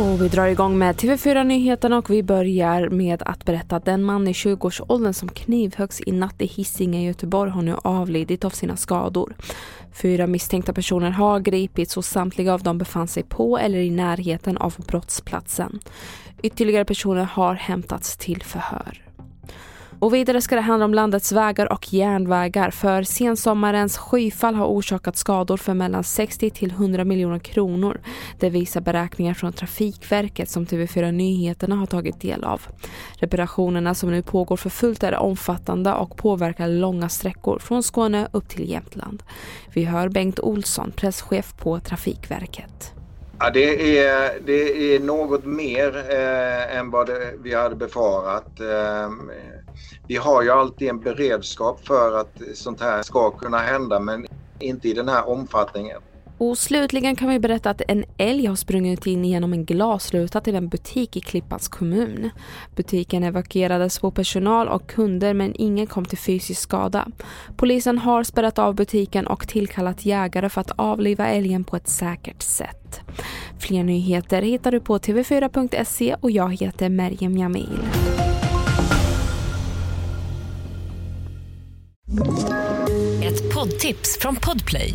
Och vi drar igång med TV4-nyheterna och vi börjar med att berätta att den man i 20-årsåldern som knivhöggs i natt i Hisingen i Göteborg har nu avlidit av sina skador. Fyra misstänkta personer har gripits och samtliga av dem befann sig på eller i närheten av brottsplatsen. Ytterligare personer har hämtats till förhör. Och vidare ska det handla om landets vägar och järnvägar för sensommarens skyfall har orsakat skador för mellan 60 till 100 miljoner kronor. Det visar beräkningar från Trafikverket som TV4 Nyheterna har tagit del av. Reparationerna som nu pågår för fullt är omfattande och påverkar långa sträckor från Skåne upp till Jämtland. Vi hör Bengt Olsson, presschef på Trafikverket. Ja, det, är, det är något mer eh, än vad det, vi hade befarat. Eh, vi har ju alltid en beredskap för att sånt här ska kunna hända men inte i den här omfattningen. Och slutligen kan vi berätta att en älg har sprungit in genom en glasruta till en butik i Klippans kommun. Butiken evakuerades på personal och kunder men ingen kom till fysisk skada. Polisen har spärrat av butiken och tillkallat jägare för att avliva älgen på ett säkert sätt. Fler nyheter hittar du på tv4.se och jag heter Merjem Jamil. Ett poddtips från Podplay.